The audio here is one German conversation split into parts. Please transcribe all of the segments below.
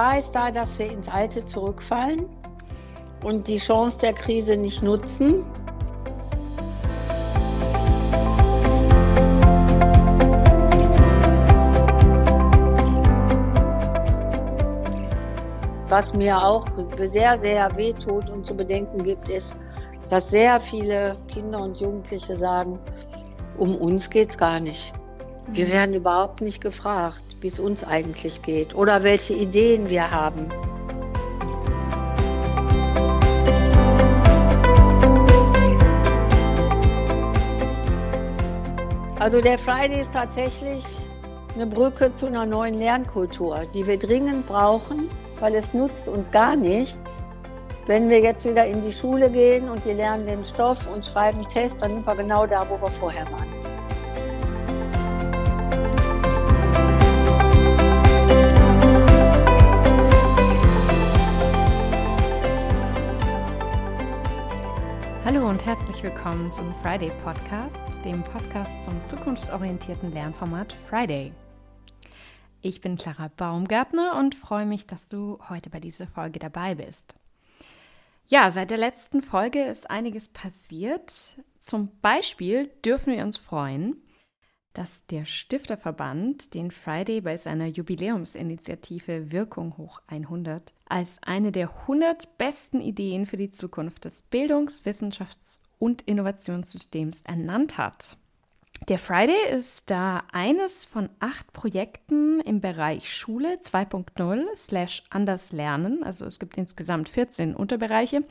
Gefahr ist da, dass wir ins Alte zurückfallen und die Chance der Krise nicht nutzen. Was mir auch sehr, sehr wehtut und zu bedenken gibt, ist, dass sehr viele Kinder und Jugendliche sagen, um uns geht es gar nicht. Wir mhm. werden überhaupt nicht gefragt, wie es uns eigentlich geht oder welche Ideen wir haben. Also der Friday ist tatsächlich eine Brücke zu einer neuen Lernkultur, die wir dringend brauchen, weil es nutzt uns gar nichts, wenn wir jetzt wieder in die Schule gehen und die lernen den Stoff und schreiben Test, dann sind wir genau da, wo wir vorher waren. Hallo und herzlich willkommen zum Friday Podcast, dem Podcast zum zukunftsorientierten Lernformat Friday. Ich bin Clara Baumgartner und freue mich, dass du heute bei dieser Folge dabei bist. Ja, seit der letzten Folge ist einiges passiert. Zum Beispiel dürfen wir uns freuen, dass der Stifterverband den Friday bei seiner Jubiläumsinitiative Wirkung hoch 100 als eine der 100 besten Ideen für die Zukunft des Bildungs-, Wissenschafts- und Innovationssystems ernannt hat. Der Friday ist da eines von acht Projekten im Bereich Schule 2.0 slash anders lernen. Also es gibt insgesamt 14 Unterbereiche.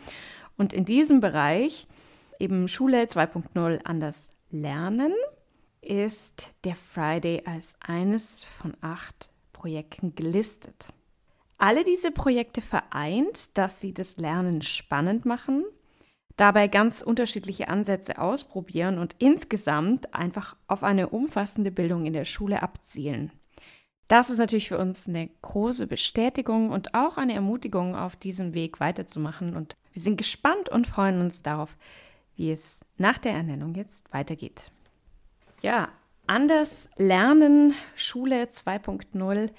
Und in diesem Bereich, eben Schule 2.0 anders lernen, ist der Friday als eines von acht Projekten gelistet. Alle diese Projekte vereint, dass sie das Lernen spannend machen, dabei ganz unterschiedliche Ansätze ausprobieren und insgesamt einfach auf eine umfassende Bildung in der Schule abzielen. Das ist natürlich für uns eine große Bestätigung und auch eine Ermutigung, auf diesem Weg weiterzumachen. Und wir sind gespannt und freuen uns darauf, wie es nach der Ernennung jetzt weitergeht. Ja, anders lernen, Schule 2.0,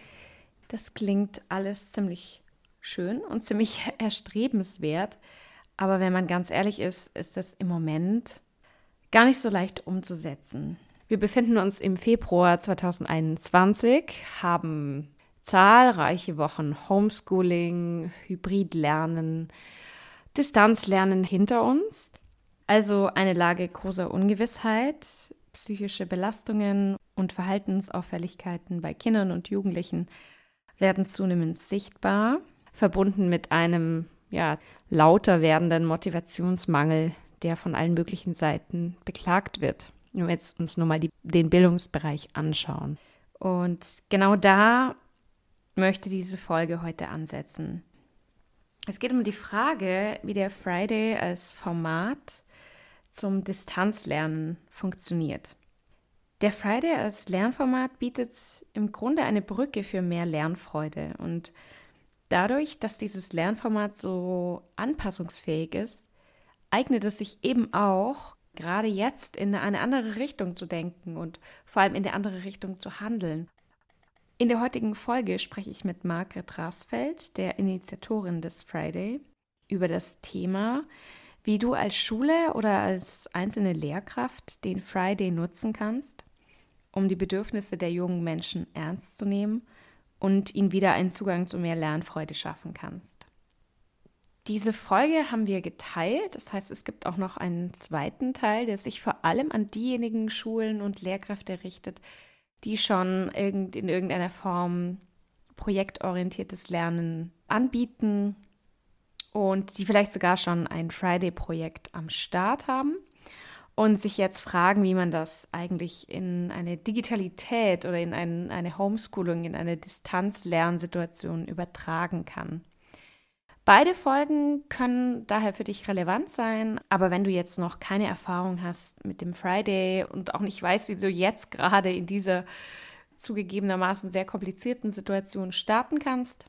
das klingt alles ziemlich schön und ziemlich erstrebenswert. Aber wenn man ganz ehrlich ist, ist das im Moment gar nicht so leicht umzusetzen. Wir befinden uns im Februar 2021, haben zahlreiche Wochen Homeschooling, Hybridlernen, Distanzlernen hinter uns. Also eine Lage großer Ungewissheit, psychische Belastungen und Verhaltensauffälligkeiten bei Kindern und Jugendlichen werden zunehmend sichtbar, verbunden mit einem ja, lauter werdenden Motivationsmangel, der von allen möglichen Seiten beklagt wird. Wenn wir jetzt uns nur mal die, den Bildungsbereich anschauen. Und genau da möchte diese Folge heute ansetzen. Es geht um die Frage, wie der Friday als Format zum Distanzlernen funktioniert. Der Friday als Lernformat bietet im Grunde eine Brücke für mehr Lernfreude und Dadurch, dass dieses Lernformat so anpassungsfähig ist, eignet es sich eben auch, gerade jetzt in eine andere Richtung zu denken und vor allem in eine andere Richtung zu handeln. In der heutigen Folge spreche ich mit Margret Rasfeld, der Initiatorin des Friday, über das Thema, wie du als Schule oder als einzelne Lehrkraft den Friday nutzen kannst, um die Bedürfnisse der jungen Menschen ernst zu nehmen und ihnen wieder einen Zugang zu mehr Lernfreude schaffen kannst. Diese Folge haben wir geteilt, das heißt, es gibt auch noch einen zweiten Teil, der sich vor allem an diejenigen Schulen und Lehrkräfte richtet, die schon in irgendeiner Form projektorientiertes Lernen anbieten und die vielleicht sogar schon ein Friday-Projekt am Start haben und sich jetzt fragen, wie man das eigentlich in eine Digitalität oder in ein, eine Homeschooling, in eine Distanzlernsituation übertragen kann. Beide Folgen können daher für dich relevant sein, aber wenn du jetzt noch keine Erfahrung hast mit dem Friday und auch nicht weißt, wie du jetzt gerade in dieser zugegebenermaßen sehr komplizierten Situation starten kannst,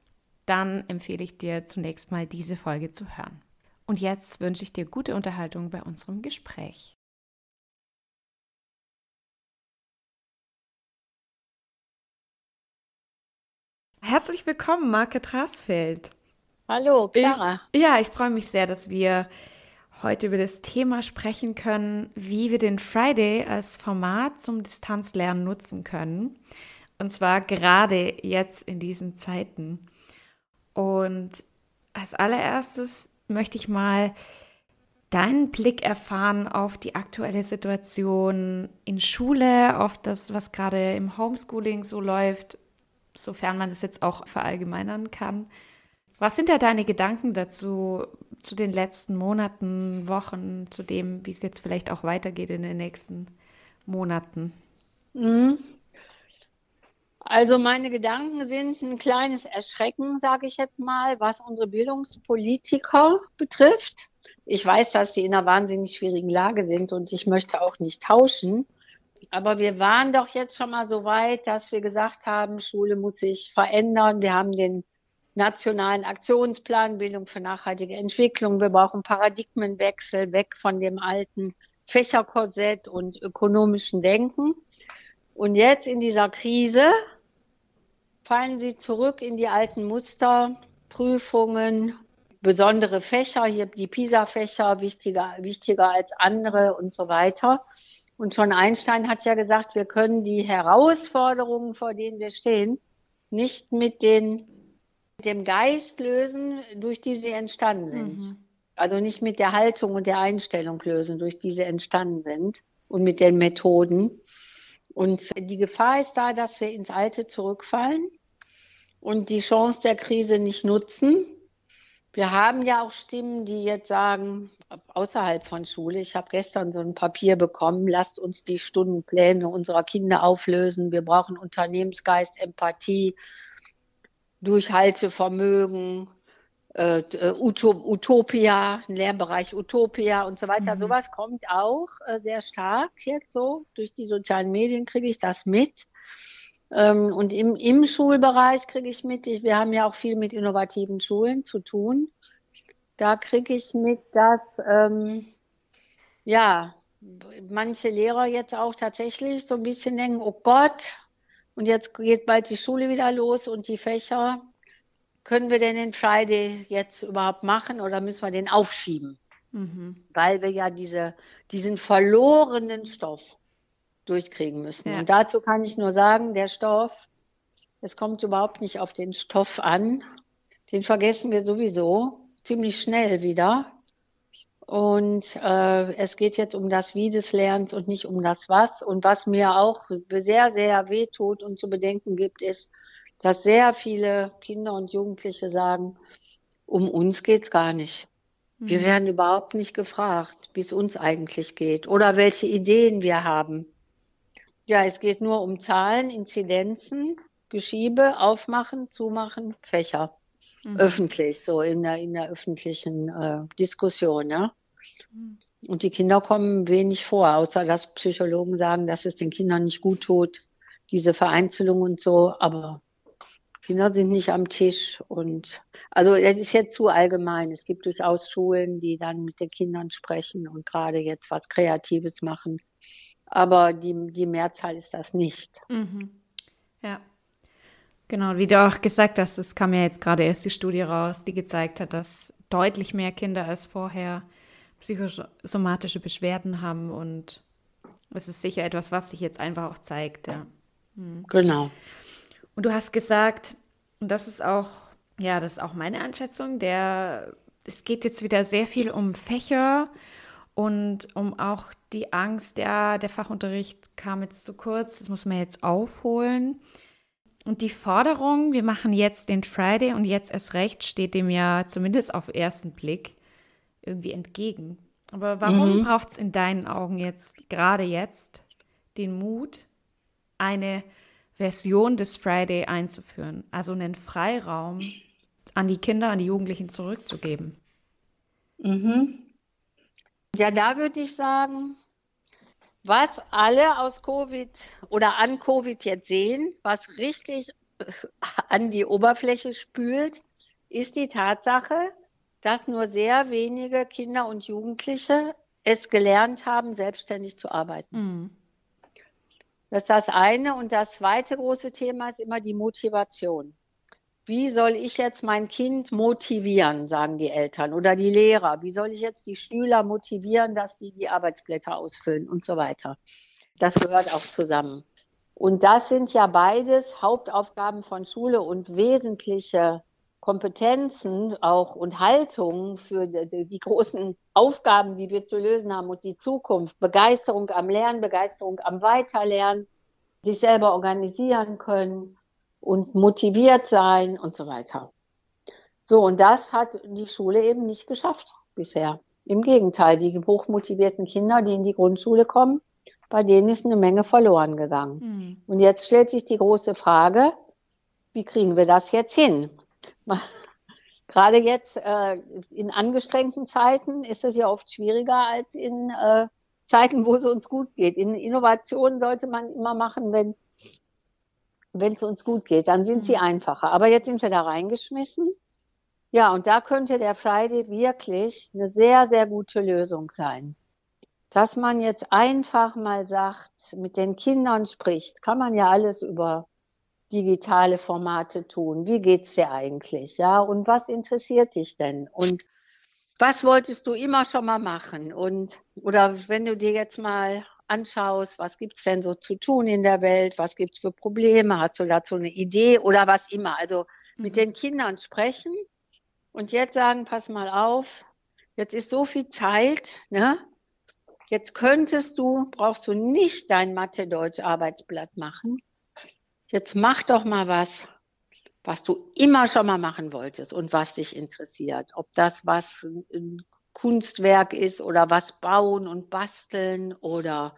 dann empfehle ich dir zunächst mal diese Folge zu hören. Und jetzt wünsche ich dir gute Unterhaltung bei unserem Gespräch. Herzlich willkommen, Marke Trasfeld. Hallo, Clara. Ich, ja, ich freue mich sehr, dass wir heute über das Thema sprechen können, wie wir den Friday als Format zum Distanzlernen nutzen können. Und zwar gerade jetzt in diesen Zeiten. Und als allererstes möchte ich mal deinen Blick erfahren auf die aktuelle Situation in Schule, auf das, was gerade im Homeschooling so läuft, sofern man das jetzt auch verallgemeinern kann. Was sind da deine Gedanken dazu, zu den letzten Monaten, Wochen, zu dem, wie es jetzt vielleicht auch weitergeht in den nächsten Monaten? Mhm. Also meine Gedanken sind ein kleines Erschrecken, sage ich jetzt mal, was unsere Bildungspolitiker betrifft. Ich weiß, dass sie in einer wahnsinnig schwierigen Lage sind und ich möchte auch nicht tauschen. Aber wir waren doch jetzt schon mal so weit, dass wir gesagt haben, Schule muss sich verändern. Wir haben den nationalen Aktionsplan Bildung für nachhaltige Entwicklung. Wir brauchen Paradigmenwechsel weg von dem alten Fächerkorsett und ökonomischen Denken. Und jetzt in dieser Krise fallen sie zurück in die alten Muster, Prüfungen, besondere Fächer, hier die PISA-Fächer wichtiger, wichtiger als andere und so weiter. Und schon Einstein hat ja gesagt, wir können die Herausforderungen, vor denen wir stehen, nicht mit den, dem Geist lösen, durch die sie entstanden sind. Mhm. Also nicht mit der Haltung und der Einstellung lösen, durch die sie entstanden sind und mit den Methoden. Und die Gefahr ist da, dass wir ins Alte zurückfallen und die Chance der Krise nicht nutzen. Wir haben ja auch Stimmen, die jetzt sagen, außerhalb von Schule. Ich habe gestern so ein Papier bekommen, lasst uns die Stundenpläne unserer Kinder auflösen. Wir brauchen Unternehmensgeist, Empathie, Durchhaltevermögen, äh, äh Utopia, ein Lehrbereich Utopia und so weiter. Mhm. Sowas kommt auch äh, sehr stark jetzt so. Durch die sozialen Medien kriege ich das mit. Ähm, und im, im Schulbereich kriege ich mit, ich, wir haben ja auch viel mit innovativen Schulen zu tun da kriege ich mit, dass ähm, ja manche Lehrer jetzt auch tatsächlich so ein bisschen denken, oh Gott, und jetzt geht bald die Schule wieder los und die Fächer. Können wir denn den Friday jetzt überhaupt machen oder müssen wir den aufschieben? Mhm. Weil wir ja diese, diesen verlorenen Stoff durchkriegen müssen. Ja. Und dazu kann ich nur sagen, der Stoff, es kommt überhaupt nicht auf den Stoff an. Den vergessen wir sowieso ziemlich schnell wieder. Und äh, es geht jetzt um das Wie des Lernens und nicht um das Was. Und was mir auch sehr, sehr wehtut und zu bedenken gibt, ist, dass sehr viele Kinder und Jugendliche sagen, um uns geht's gar nicht. Wir mhm. werden überhaupt nicht gefragt, wie es uns eigentlich geht oder welche Ideen wir haben. Ja, es geht nur um Zahlen, Inzidenzen, Geschiebe, Aufmachen, Zumachen, Fächer mhm. öffentlich, so in der, in der öffentlichen äh, Diskussion. Ja? Mhm. Und die Kinder kommen wenig vor, außer dass Psychologen sagen, dass es den Kindern nicht gut tut, diese Vereinzelung und so. Aber Kinder sind nicht am Tisch. Und also es ist jetzt zu allgemein. Es gibt durchaus Schulen, die dann mit den Kindern sprechen und gerade jetzt was Kreatives machen. Aber die, die Mehrzahl ist das nicht. Mhm. Ja. Genau, wie du auch gesagt hast, es kam ja jetzt gerade erst die Studie raus, die gezeigt hat, dass deutlich mehr Kinder als vorher psychosomatische Beschwerden haben und es ist sicher etwas, was sich jetzt einfach auch zeigt, ja. Mhm. Genau. Und du hast gesagt, und das ist auch, ja, das ist auch meine Einschätzung, der, es geht jetzt wieder sehr viel um Fächer und um auch die Angst, ja, der Fachunterricht kam jetzt zu kurz, das muss man jetzt aufholen. Und die Forderung, wir machen jetzt den Friday und jetzt erst recht, steht dem ja zumindest auf ersten Blick irgendwie entgegen. Aber warum mhm. braucht es in deinen Augen jetzt, gerade jetzt, den Mut, eine Version des Friday einzuführen? Also einen Freiraum an die Kinder, an die Jugendlichen zurückzugeben? Mhm. Ja, da würde ich sagen, was alle aus Covid oder an Covid jetzt sehen, was richtig äh, an die Oberfläche spült, ist die Tatsache, dass nur sehr wenige Kinder und Jugendliche es gelernt haben, selbstständig zu arbeiten. Mhm. Das ist das eine. Und das zweite große Thema ist immer die Motivation. Wie soll ich jetzt mein Kind motivieren, sagen die Eltern oder die Lehrer? Wie soll ich jetzt die Schüler motivieren, dass die die Arbeitsblätter ausfüllen und so weiter? Das gehört auch zusammen. Und das sind ja beides Hauptaufgaben von Schule und wesentliche Kompetenzen auch und Haltungen für die, die, großen Aufgaben, die wir zu lösen haben und die Zukunft. Begeisterung am Lernen, Begeisterung am Weiterlernen, sich selber organisieren können und motiviert sein und so weiter. So, und das hat die Schule eben nicht geschafft bisher. Im Gegenteil, die hochmotivierten Kinder, die in die Grundschule kommen, bei denen ist eine Menge verloren gegangen. Mhm. Und jetzt stellt sich die große Frage, wie kriegen wir das jetzt hin? Gerade jetzt äh, in angestrengten Zeiten ist es ja oft schwieriger als in äh, Zeiten, wo es uns gut geht. In Innovationen sollte man immer machen, wenn wenn es uns gut geht, dann sind mhm. sie einfacher. Aber jetzt sind wir da reingeschmissen. Ja, und da könnte der Friday wirklich eine sehr, sehr gute Lösung sein dass man jetzt einfach mal sagt, mit den Kindern spricht, kann man ja alles über digitale Formate tun. Wie geht's dir eigentlich? Ja, und was interessiert dich denn? Und was wolltest du immer schon mal machen? Und, oder wenn du dir jetzt mal anschaust, was gibt's denn so zu tun in der Welt? Was gibt's für Probleme? Hast du dazu eine Idee oder was immer? Also mit mhm. den Kindern sprechen und jetzt sagen, pass mal auf, jetzt ist so viel Zeit, ne? Jetzt könntest du, brauchst du nicht dein Mathe-Deutsch-Arbeitsblatt machen. Jetzt mach doch mal was, was du immer schon mal machen wolltest und was dich interessiert. Ob das was Kunstwerk ist oder was bauen und basteln oder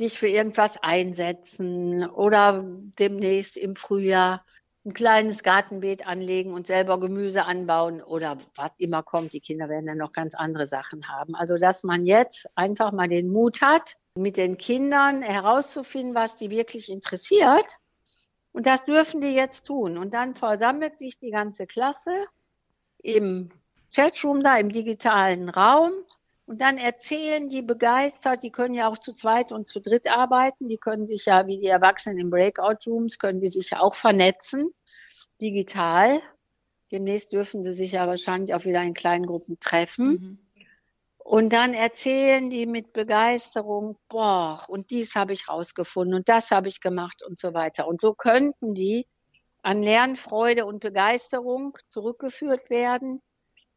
dich für irgendwas einsetzen oder demnächst im Frühjahr ein kleines Gartenbeet anlegen und selber Gemüse anbauen oder was immer kommt. Die Kinder werden dann noch ganz andere Sachen haben. Also, dass man jetzt einfach mal den Mut hat, mit den Kindern herauszufinden, was die wirklich interessiert. Und das dürfen die jetzt tun. Und dann versammelt sich die ganze Klasse im Chatroom da, im digitalen Raum. Und dann erzählen die begeistert, die können ja auch zu zweit und zu dritt arbeiten, die können sich ja wie die Erwachsenen im Breakout-Rooms, können die sich ja auch vernetzen, digital. Demnächst dürfen sie sich ja wahrscheinlich auch wieder in kleinen Gruppen treffen. Mhm. Und dann erzählen die mit Begeisterung, boah, und dies habe ich rausgefunden und das habe ich gemacht und so weiter. Und so könnten die an Lernfreude und Begeisterung zurückgeführt werden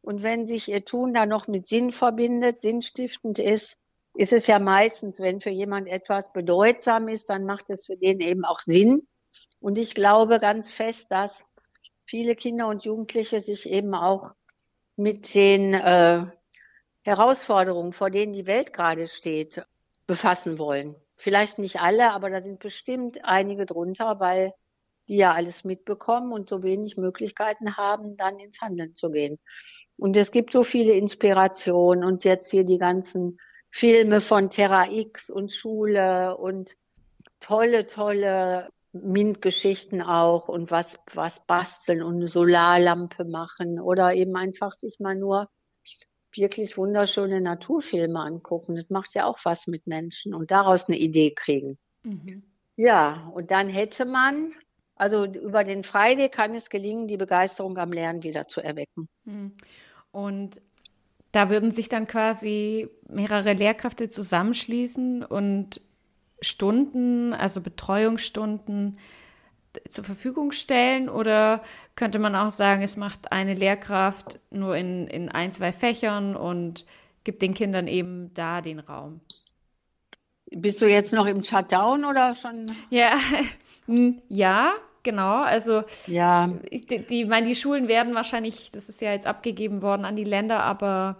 und wenn sich ihr Tun da noch mit Sinn verbindet, sinnstiftend ist, ist es ja meistens, wenn für jemand etwas bedeutsam ist, dann macht es für den eben auch Sinn. Und ich glaube ganz fest, dass viele Kinder und Jugendliche sich eben auch mit den äh, Herausforderungen, vor denen die Welt gerade steht, befassen wollen. Vielleicht nicht alle, aber da sind bestimmt einige drunter, weil die ja alles mitbekommen und so wenig Möglichkeiten haben, dann ins Handeln zu gehen. Und es gibt so viele Inspirationen und jetzt hier die ganzen Filme von Terra X und Schule und tolle, tolle MINT-Geschichten auch und was, was basteln und eine Solarlampe machen oder eben einfach sich mal nur wirklich wunderschöne Naturfilme angucken. Das macht ja auch was mit Menschen und daraus eine Idee kriegen. Mhm. Ja, und dann hätte man, also über den Friday kann es gelingen, die Begeisterung am Lernen wieder zu erwecken. Mhm. Und da würden sich dann quasi mehrere Lehrkräfte zusammenschließen und Stunden, also Betreuungsstunden zur Verfügung stellen? Oder könnte man auch sagen, es macht eine Lehrkraft nur in, in ein, zwei Fächern und gibt den Kindern eben da den Raum? Bist du jetzt noch im Shutdown oder schon? Ja, ja, Genau, also ja. die, die, meine, die Schulen werden wahrscheinlich, das ist ja jetzt abgegeben worden an die Länder, aber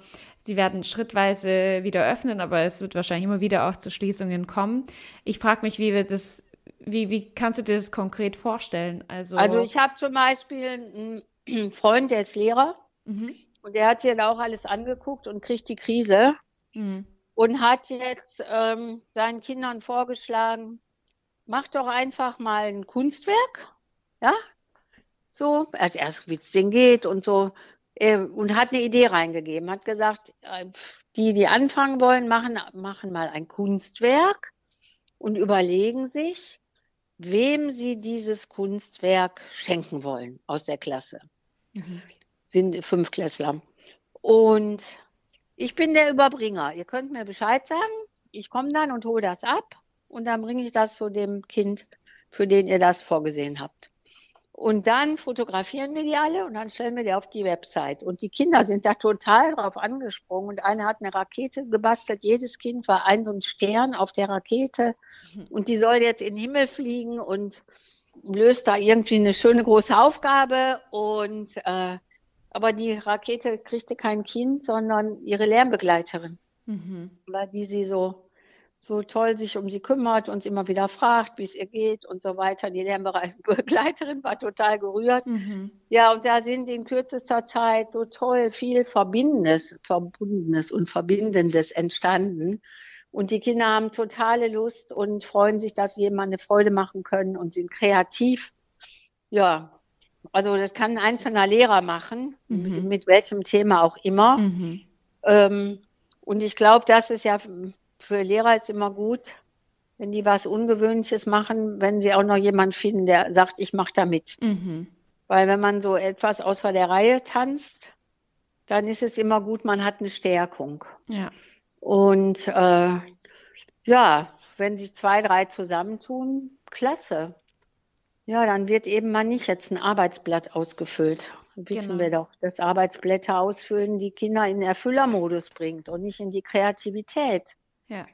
die werden schrittweise wieder öffnen, aber es wird wahrscheinlich immer wieder auch zu Schließungen kommen. Ich frage mich, wie wird das, wie, wie kannst du dir das konkret vorstellen? Also, also ich habe zum Beispiel einen Freund, der ist Lehrer mhm. und der hat sich dann auch alles angeguckt und kriegt die Krise mhm. und hat jetzt ähm, seinen Kindern vorgeschlagen, mach doch einfach mal ein Kunstwerk ja, so, als erst, wie es denen geht und so. Äh, und hat eine Idee reingegeben, hat gesagt, äh, die, die anfangen wollen, machen, machen mal ein Kunstwerk und überlegen sich, wem sie dieses Kunstwerk schenken wollen aus der Klasse. Mhm. Sind fünf Klässler. Und ich bin der Überbringer. Ihr könnt mir Bescheid sagen. Ich komme dann und hole das ab und dann bringe ich das zu dem Kind, für den ihr das vorgesehen habt. Und dann fotografieren wir die alle und dann stellen wir die auf die Website. Und die Kinder sind da total drauf angesprungen. Und einer hat eine Rakete gebastelt. Jedes Kind war ein so ein Stern auf der Rakete. Und die soll jetzt in den Himmel fliegen und löst da irgendwie eine schöne große Aufgabe. Und äh, aber die Rakete kriegte kein Kind, sondern ihre Lernbegleiterin, mhm. weil die sie so so toll sich um sie kümmert und sie immer wieder fragt, wie es ihr geht und so weiter. Die Lernbegleiterin war total gerührt. Mhm. Ja, und da sind in kürzester Zeit so toll viel Verbindendes, Verbundenes und Verbindendes entstanden. Und die Kinder haben totale Lust und freuen sich, dass sie jemand eine Freude machen können und sind kreativ. Ja, also das kann ein einzelner Lehrer machen, mhm. mit, mit, welchem Thema auch immer. Mhm. Ähm, und ich glaube, das ist ja für Lehrer ist immer gut, wenn die was Ungewöhnliches machen, wenn sie auch noch jemanden finden, der sagt, ich mache da mit. Mhm. Weil wenn man so etwas außer der Reihe tanzt, dann ist es immer gut, man hat eine Stärkung. Ja. Und äh, ja, wenn sich zwei, drei zusammentun, klasse. Ja, dann wird eben mal nicht jetzt ein Arbeitsblatt ausgefüllt. Wissen genau. wir doch, dass Arbeitsblätter ausfüllen die Kinder in den Erfüllermodus bringt und nicht in die Kreativität. Ja.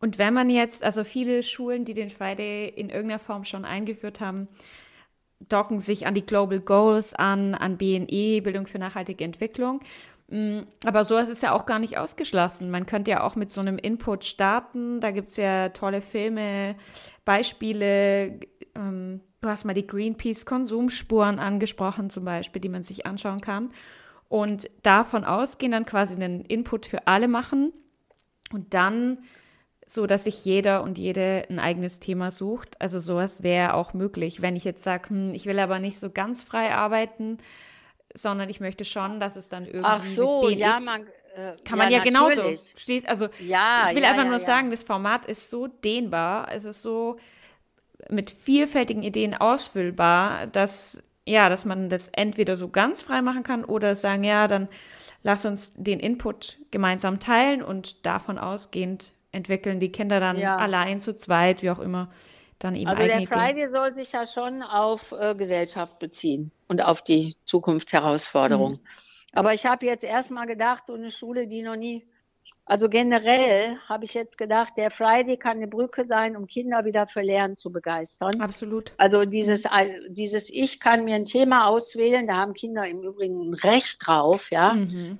Und wenn man jetzt, also viele Schulen, die den Friday in irgendeiner Form schon eingeführt haben, docken sich an die Global Goals an, an BNE, Bildung für nachhaltige Entwicklung. Mm, aber sowas ist ja auch gar nicht ausgeschlossen. Man könnte ja auch mit so einem Input starten. Da gibt es ja tolle Filme, Beispiele. Ähm, du hast mal die Greenpeace-Konsumspuren angesprochen, zum Beispiel, die man sich anschauen kann. Und davon ausgehen, dann quasi einen Input für alle machen und dann so, dass sich jeder und jede ein eigenes Thema sucht. Also sowas wäre auch möglich. Wenn ich jetzt sage, hm, ich will aber nicht so ganz frei arbeiten, sondern ich möchte schon, dass es dann irgendwie Ach so, ja, man äh, kann man ja, ja genauso. Stehst, also ja, ich will ja, einfach nur sagen, das Format ist so dehnbar, es ist so mit vielfältigen Ideen ausfüllbar, dass ja, dass man das entweder so ganz frei machen kann oder sagen, ja, dann lass uns den Input gemeinsam teilen und davon ausgehend entwickeln die Kinder dann ja. allein zu zweit, wie auch immer, dann eben Also der Friday Ideen. soll sich ja schon auf äh, Gesellschaft beziehen und auf die Zukunftsherausforderung. Mhm. Aber ich habe jetzt erstmal gedacht, so eine Schule, die noch nie, also generell habe ich jetzt gedacht, der Friday kann eine Brücke sein, um Kinder wieder für Lernen zu begeistern. Absolut. Also dieses, dieses Ich kann mir ein Thema auswählen, da haben Kinder im Übrigen ein Recht drauf, ja. Mhm.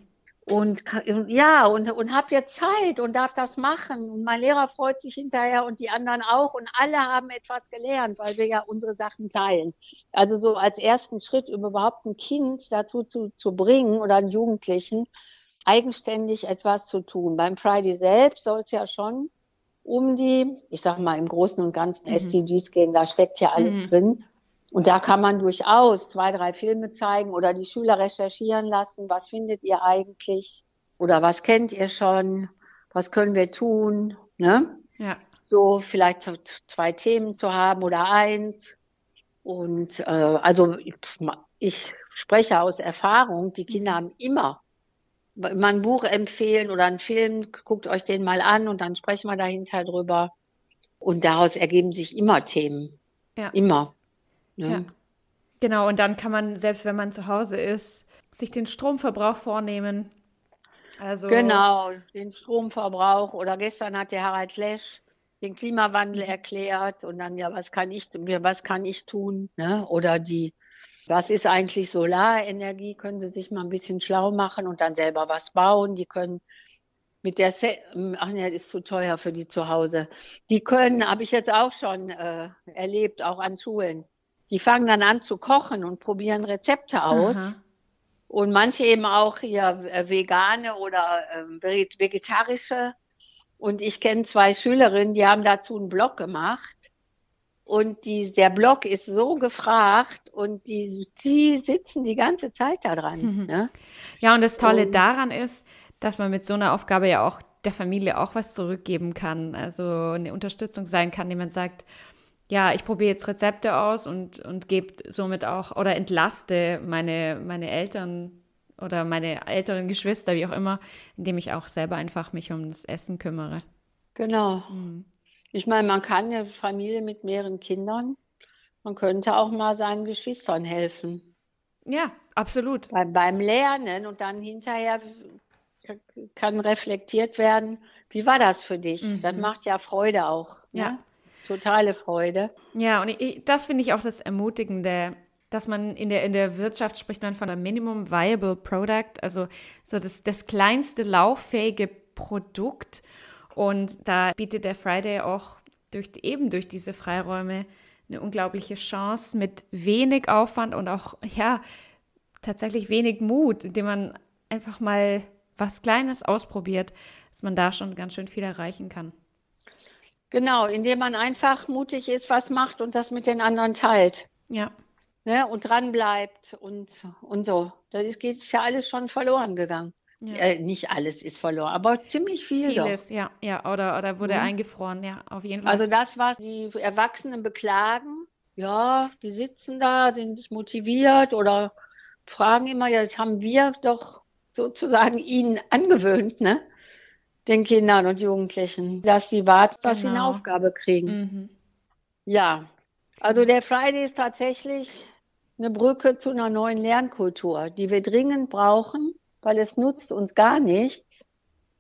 Und ja, und, und habe jetzt Zeit und darf das machen. Und mein Lehrer freut sich hinterher und die anderen auch. Und alle haben etwas gelernt, weil wir ja unsere Sachen teilen. Also so als ersten Schritt, um überhaupt ein Kind dazu zu, zu bringen oder einen Jugendlichen, eigenständig etwas zu tun. Beim Friday selbst soll es ja schon um die, ich sag mal, im Großen und Ganzen mhm. SDGs gehen. Da steckt ja alles mhm. drin. Und da kann man durchaus zwei, drei Filme zeigen oder die Schüler recherchieren lassen. Was findet ihr eigentlich? Oder was kennt ihr schon? Was können wir tun? Ne? Ja. So vielleicht zwei Themen zu haben oder eins. Und äh, also ich, ich spreche aus Erfahrung, die Kinder haben immer mal ein Buch empfehlen oder einen Film, guckt euch den mal an und dann sprechen wir dahinter drüber. Und daraus ergeben sich immer Themen. Ja. Immer. Ne? Ja. Genau, und dann kann man, selbst wenn man zu Hause ist, sich den Stromverbrauch vornehmen. Also genau, den Stromverbrauch. Oder gestern hat der Harald Lesch den Klimawandel mhm. erklärt und dann, ja, was kann ich, was kann ich tun? Ne? Oder die, was ist eigentlich Solarenergie? Können Sie sich mal ein bisschen schlau machen und dann selber was bauen. Die können mit der, Se ach ne, ist zu teuer für die zu Hause. Die können, habe ich jetzt auch schon äh, erlebt, auch an Schulen die fangen dann an zu kochen und probieren Rezepte aus. Aha. Und manche eben auch hier äh, vegane oder äh, vegetarische. Und ich kenne zwei Schülerinnen, die haben dazu einen Blog gemacht. Und die, der Blog ist so gefragt und die, die sitzen die ganze Zeit da dran. Mhm. Ne? Ja, und das Tolle und, daran ist, dass man mit so einer Aufgabe ja auch der Familie auch was zurückgeben kann. Also eine Unterstützung sein kann, die man sagt, ja, ich probiere jetzt Rezepte aus und, und gebe somit auch oder entlaste meine, meine Eltern oder meine älteren Geschwister, wie auch immer, indem ich auch selber einfach mich um das Essen kümmere. Genau. Mhm. Ich meine, man kann eine Familie mit mehreren Kindern, man könnte auch mal seinen Geschwistern helfen. Ja, absolut. Bei, beim Lernen und dann hinterher kann reflektiert werden, wie war das für dich? Mhm. Das macht ja Freude auch. Ne? Ja. Ne? Totale Freude. Ja, und ich, das finde ich auch das Ermutigende, dass man in der, in der Wirtschaft spricht man von einem Minimum Viable Product, also so das, das kleinste lauffähige Produkt. Und da bietet der Friday auch durch, eben durch diese Freiräume eine unglaubliche Chance mit wenig Aufwand und auch, ja, tatsächlich wenig Mut, indem man einfach mal was Kleines ausprobiert, dass man da schon ganz schön viel erreichen kann. Genau, indem man einfach mutig ist, was macht und das mit den anderen teilt. Ja. Ne, und dran bleibt und, und so. Da ist, geht ja alles schon verloren gegangen. Ja. Äh, nicht alles ist verloren, aber ziemlich viel. Vieles, doch. ja, ja, oder, oder wurde mhm. eingefroren, ja, auf jeden Fall. Also das, was die Erwachsenen beklagen, ja, die sitzen da, sind motiviert oder fragen immer, ja, das haben wir doch sozusagen ihnen angewöhnt, ne? Den Kindern und Jugendlichen, dass sie warten, dass sie eine genau. Aufgabe kriegen. Mhm. Ja, also der Friday ist tatsächlich eine Brücke zu einer neuen Lernkultur, die wir dringend brauchen, weil es nutzt uns gar nichts.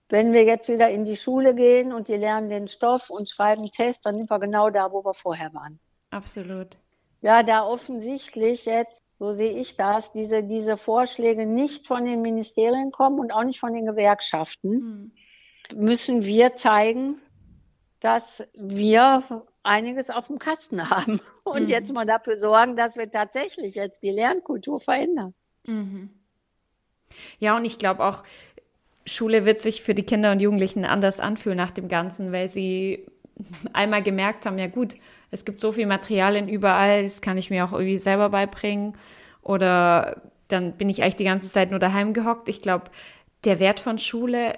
Wenn wir jetzt wieder in die Schule gehen und die lernen den Stoff und schreiben Tests, dann sind wir genau da, wo wir vorher waren. Absolut. Ja, da offensichtlich jetzt so sehe ich das, diese, diese Vorschläge nicht von den Ministerien kommen und auch nicht von den Gewerkschaften, mhm. müssen wir zeigen, dass wir einiges auf dem Kasten haben und mhm. jetzt mal dafür sorgen, dass wir tatsächlich jetzt die Lernkultur verändern. Mhm. Ja, und ich glaube auch, Schule wird sich für die Kinder und Jugendlichen anders anfühlen nach dem Ganzen, weil sie einmal gemerkt haben, ja gut, es gibt so viel Materialien überall, das kann ich mir auch irgendwie selber beibringen. Oder dann bin ich eigentlich die ganze Zeit nur daheim gehockt. Ich glaube, der Wert von Schule,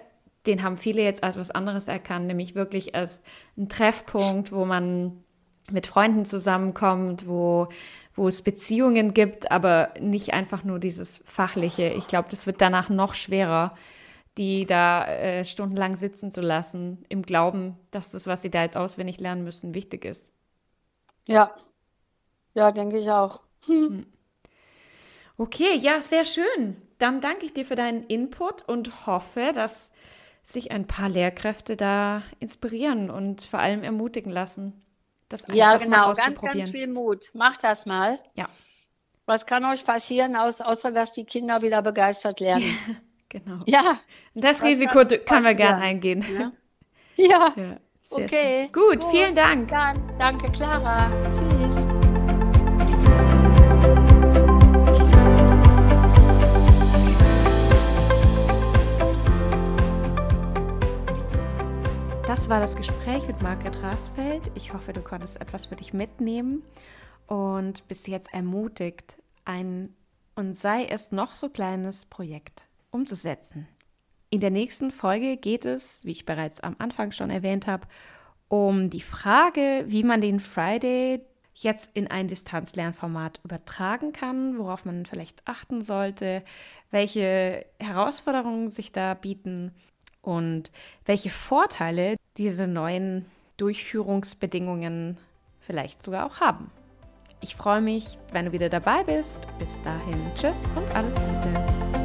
den haben viele jetzt als was anderes erkannt, nämlich wirklich als ein Treffpunkt, wo man mit Freunden zusammenkommt, wo, wo es Beziehungen gibt, aber nicht einfach nur dieses Fachliche. Ich glaube, das wird danach noch schwerer, die da äh, stundenlang sitzen zu lassen, im Glauben, dass das, was sie da jetzt auswendig lernen müssen, wichtig ist. Ja, ja, denke ich auch. Hm. Okay, ja, sehr schön. Dann danke ich dir für deinen Input und hoffe, dass sich ein paar Lehrkräfte da inspirieren und vor allem ermutigen lassen, das einfach ja, genau, mal auszuprobieren. ganz, ganz viel Mut. Macht das mal. Ja. Was kann euch passieren, außer dass die Kinder wieder begeistert lernen? genau. Ja. Das Risiko können wir gerne eingehen. Ja. ja. ja. Sehr okay. Gut, gut, vielen Dank. Dann, danke, Clara. Tschüss. Das war das Gespräch mit Margret Rasfeld. Ich hoffe, du konntest etwas für dich mitnehmen und bist jetzt ermutigt, ein und sei es noch so kleines Projekt umzusetzen. In der nächsten Folge geht es, wie ich bereits am Anfang schon erwähnt habe, um die Frage, wie man den Friday jetzt in ein Distanzlernformat übertragen kann, worauf man vielleicht achten sollte, welche Herausforderungen sich da bieten und welche Vorteile diese neuen Durchführungsbedingungen vielleicht sogar auch haben. Ich freue mich, wenn du wieder dabei bist. Bis dahin, tschüss und alles Gute.